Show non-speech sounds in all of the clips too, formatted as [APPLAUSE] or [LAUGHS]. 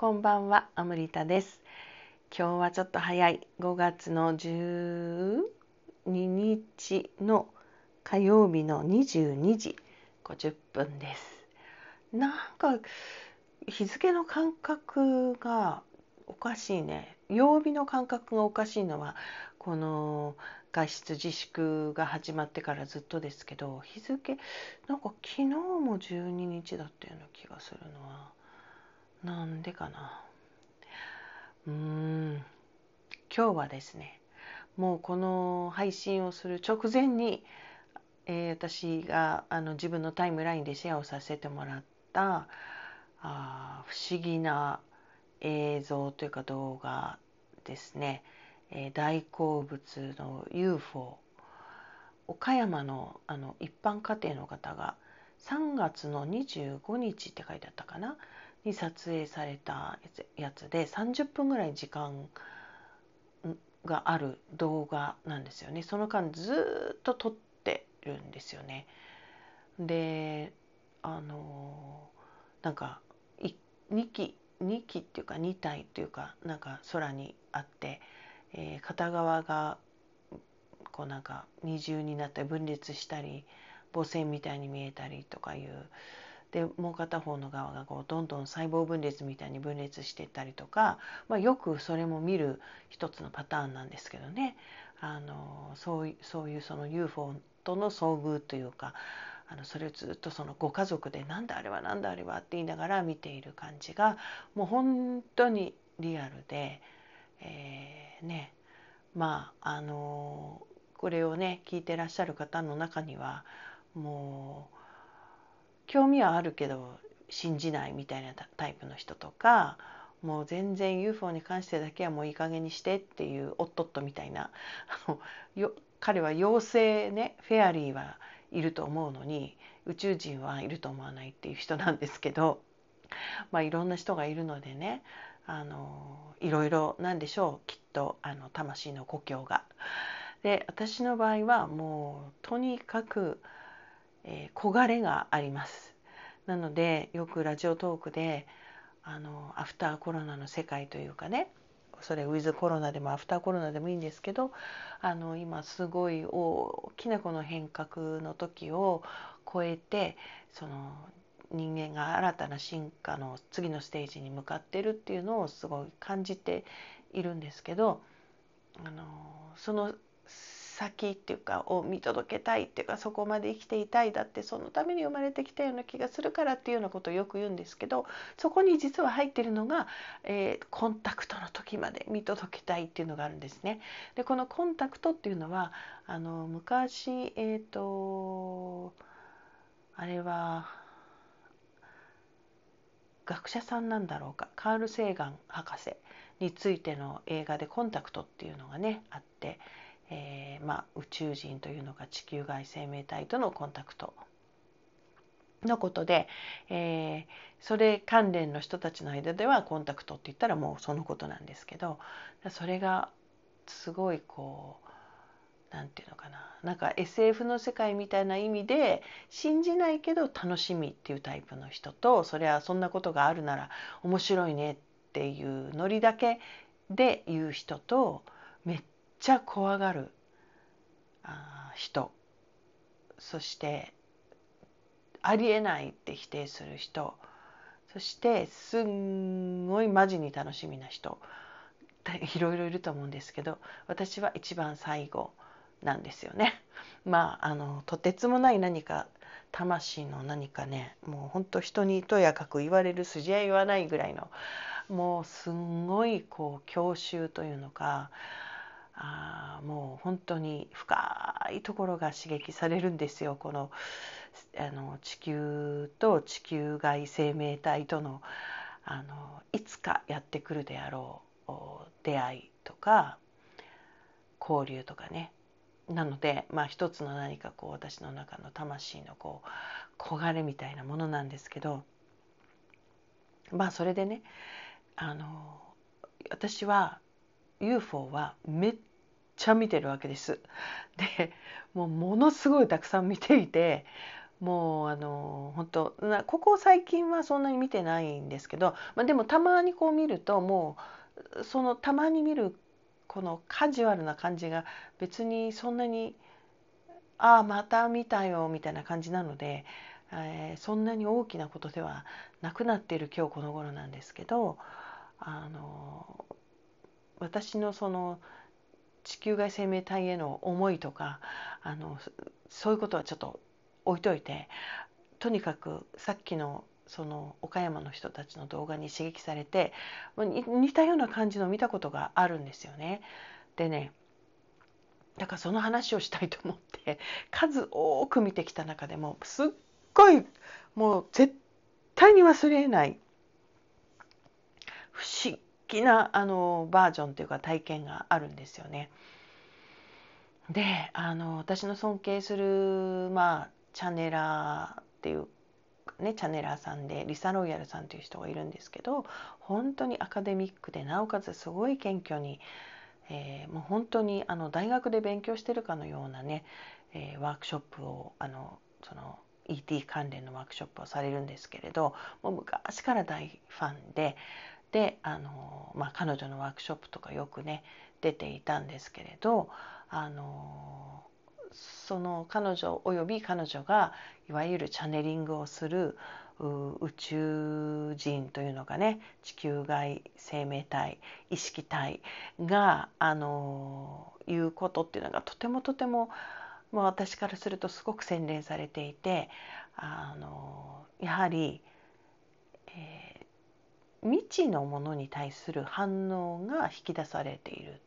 こんばんは、アムリタです。今日はちょっと早い5月の12日の火曜日の22時50分です。なんか日付の感覚がおかしいね。曜日の感覚がおかしいのはこの外出自粛が始まってからずっとですけど日付なんか昨日も12日だったような気がするのはなんでかな。うーん。今日はですねもうこの配信をする直前に、えー、私があの自分のタイムラインでシェアをさせてもらったあ不思議な映像というか動画ですね、えー、大好物の UFO 岡山のあの一般家庭の方が3月の25日って書いてあったかな。に撮影されたやつで30分ぐらい時間がある動画なんですよね。その間ずっと撮ってるんですよね。であのなんか2機2機っていうか2体っていうかなんか空にあって、えー、片側がこうなんか二重になったり分裂したり母線みたいに見えたりとかいうでもう片方の側がこうどんどん細胞分裂みたいに分裂していったりとか、まあ、よくそれも見る一つのパターンなんですけどね。あのそうそういうその UFO との遭遇というかあのそれをずっとそのご家族で「なんだあれはなんだあれは」って言いながら見ている感じがもう本当にリアルで、えー、ね。まああのこれをね聞いてらっしゃる方の中にはもう興味はあるけど信じないみたいなタイプの人とかもう全然 UFO に関してだけはもういい加減にしてっていうおっとっとみたいな [LAUGHS] あの彼は妖精ねフェアリーはいると思うのに宇宙人はいると思わないっていう人なんですけど、[LAUGHS] まあ、いろんな人がいるのでねあのいろいろなんでしょうきっとあの魂の故郷が。で私の場合はもうとにかく、えー、焦がれがあります。なのでよくラジオトークであのアフターコロナの世界というかねそれウィズコロナでもアフターコロナでもいいんですけどあの今すごい大きなこの変革の時を超えてその人間が新たな進化の次のステージに向かってるっていうのをすごい感じているんですけどあのその先っていうかを見届けたいっていうかそこまで生きていたいだってそのために生まれてきたような気がするからっていうようなことをよく言うんですけどそこに実は入ってるのが、えー、コンタクトの時まで見届けたいっていうのがあるんですね。でこのコンタクトっていうのはあの昔えっ、ー、とあれは学者さんなんだろうかカール・セーガン博士についての映画で「コンタクト」っていうのがねあってえー、まあ、宇宙人というのが地球外生命体とのコンタクトのことで、えー、それ関連の人たちの間ではコンタクトって言ったらもうそのことなんですけどそれがすごいこう何て言うのかななんか SF の世界みたいな意味で信じないけど楽しみっていうタイプの人とそれはそんなことがあるなら面白いねっていうノリだけで言う人とめっちゃ怖がる人。そしてありえないって否定する人。そしてすんごいマジに楽しみな人。[LAUGHS] いろいろいると思うんですけど私は一番最後なんですよね。[LAUGHS] まああのとてつもない何か魂の何かねもうほんと人にとやかく言われる筋合いはないぐらいのもうすんごいこう郷愁というのかあもう本当に深いところが刺激されるんですよ。このあの地球と地球外生命体とのあのいつかやってくるであろう出会いとか交流とかね。なのでまあ一つの何かこう私の中の魂のこう焦がれみたいなものなんですけどまあそれでねあの私は UFO はめっちゃ見てるわけです。でもうものすごいたくさん見ていてもうあの本当ここ最近はそんなに見てないんですけど、まあ、でもたまにこう見るともうそのたまに見るこのカジュアルな感じが別にそんなにああまた見たよみたいな感じなので、えー、そんなに大きなことではなくなっている今日この頃なんですけどあの私のその地球外生命体への思いとかあのそういうことはちょっと置いといてとにかくさっきのその岡山の人たちの動画に刺激されて似たような感じの見たことがあるんですよね。でねだからその話をしたいと思って [LAUGHS] 数多く見てきた中でもすっごいもう絶対に忘れない不思議議なあのバージョンというか体験があるんですよね。であの私の尊敬する、まあ、チャネラーっていうね、チャネラーさんでリサ・ロイヤルさんという人がいるんですけど本当にアカデミックでなおかつすごい謙虚に、えー、もう本当にあの大学で勉強してるかのようなね、えー、ワークショップをあのその ET 関連のワークショップをされるんですけれどもう昔から大ファンでであの、まあ、彼女のワークショップとかよくね出ていたんですけれどあのその彼女および彼女がいわゆるチャネリングをする宇宙人というのがね地球外生命体意識体があのいうことっていうのがとてもとても、まあ、私からするとすごく洗練されていてあのやはり、えー、未知のものに対する反応が引き出されている。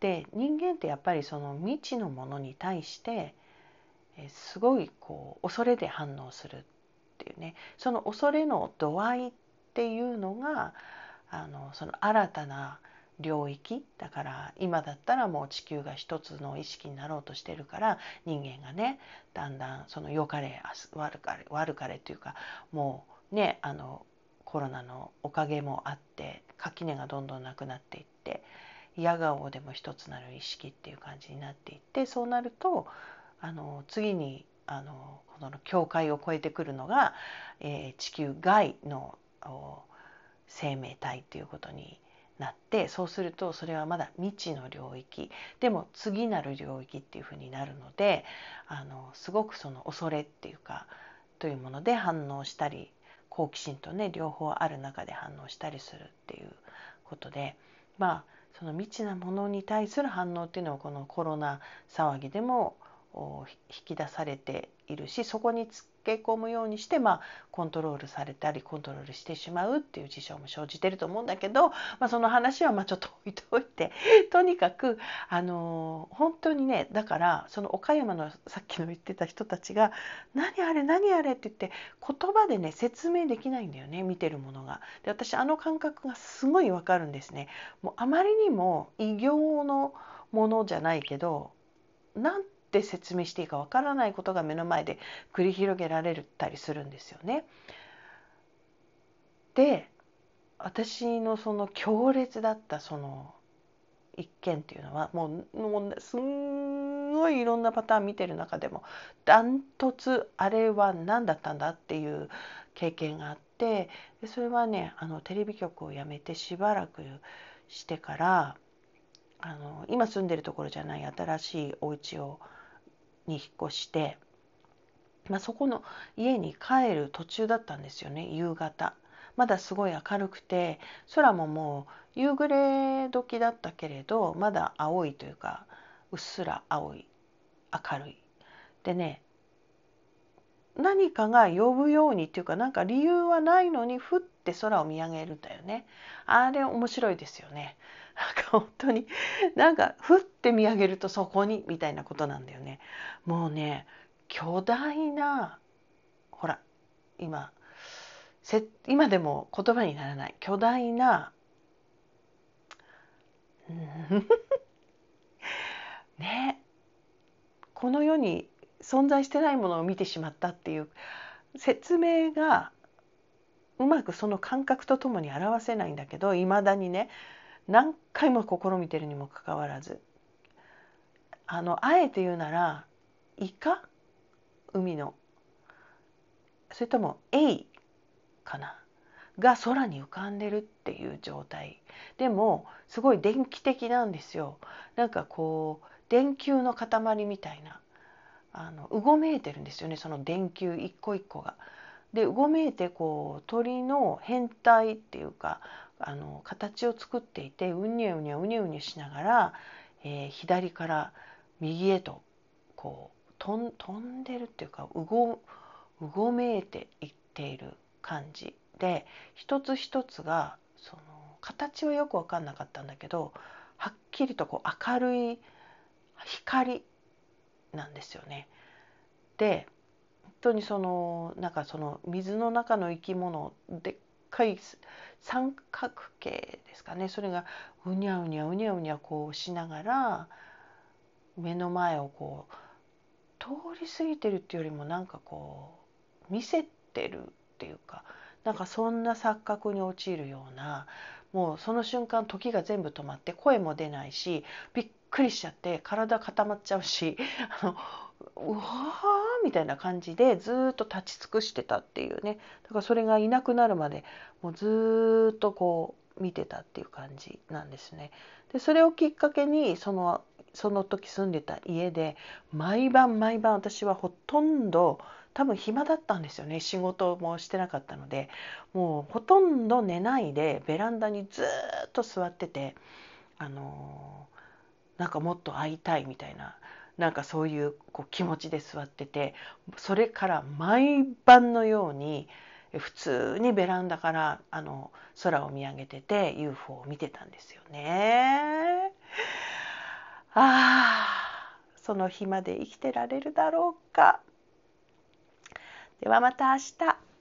で人間ってやっぱりその未知のものに対してすごいこう恐れで反応するっていうね。その恐れの度合いっていうのがあのその新たな領域。だから今だったらもう地球が一つの意識になろうとしてるから人間がねだんだんその良かれ悪かれ悪かれというかもうねあのコロナのおかげもあって垣根がどんどんなくなっていって嫌顔でも一つなる意識っていう感じになっていってそうなるとあの次にあのこの境界を越えてくるのが、えー、地球外の生命体っていうことになってそうするとそれはまだ未知の領域でも次なる領域っていうふうになるのであのすごくその恐れっていうかというもので反応したり好奇心とね両方ある中で反応したりするっていうことでまあその未知なものに対する反応っていうのはこのコロナ騒ぎでも引き出されているしそこにつけ込むようにして、まあ、コントロールされたりコントロールしてしまうっていう事象も生じてると思うんだけど、まあ、その話はまあちょっと置いといてとにかくあの本当にねだからその岡山のさっきの言ってた人たちが「何あれ何あれ」って言って言葉でね説明できないんだよね見てるものが。で私あの感覚がすごいわかるんですね。もうあまりにも異形のものじゃないけどなんって説明していいかわからないことが目の前で繰り広げられたりするんですよね。で私のその強烈だったその一件っていうのはもうもうすんごいいろんなパターン見てる中でもダントツあれは何だったんだっていう経験があってでそれはねあのテレビ局を辞めてしばらくしてからあの今住んでるところじゃない新しいお家をに引っ越して、まあ、そこの家に帰る途中だったんですよね夕方。まだすごい明るくて空ももう夕暮れ時だったけれどまだ青いというかうっすら青い明るい。でね何かが呼ぶようにっていうかなんか理由はないのにふって空を見上げるんだよね。あれ面白いですよね。なんか本当になんかふって見上げるとそこにみたいなことなんだよね。もうね巨大なほら今せ今でも言葉にならない。巨大な [LAUGHS] ねこの世に存在してないものを見てしまったっていう説明がうまくその感覚とともに表せないんだけどいまだにね何回も試みてるにもかかわらずあのあえて言うならイカ？海の。それともエイ？かな？が空に浮かんでるっていう状態。でもすごい電気的なんですよ。なんかこう電球の塊みたいな。あのうごめいてるんですよねその電球一個一個が。でうごめいてこう鳥の変態っていうかあの形を作っていてうにゃうにゃうにゃうにゃしながら、えー、左から右へとこう飛んでるっていうかうごうごめいていっている感じで一つ一つがその形はよく分かんなかったんだけどはっきりとこう明るい光なんですよね。で本当にそのなんかその水の中の生き物でかい三角形ですかね。それがうにゃうにゃうにゃうにゃこうしながら目の前をこう通り過ぎてるっていうよりもなんかこう見せてるっていうかなんかそんな錯覚に陥るようなもうその瞬間時が全部止まって声も出ないしびっくりしちゃって体固まっちゃうし [LAUGHS] あのうわーみたいな感じでずっと立ち尽くしてたっていうね。だからそれがいなくなるまでもうずっとこう見てたっていう感じなんですね。でそれをきっかけにそのその時住んでた家で毎晩毎晩私はほとんど多分暇だったんですよね。仕事もしてなかったので。もうほとんど寝ないでベランダにずっと座っててあのなんかもっと会いたいみたいな。なんかそういうこう気持ちで座っててそれから毎晩のように普通にベランダからあの空を見上げてて UFO を見てたんですよね。ああその日まで生きてられるだろうか。ではまた明日。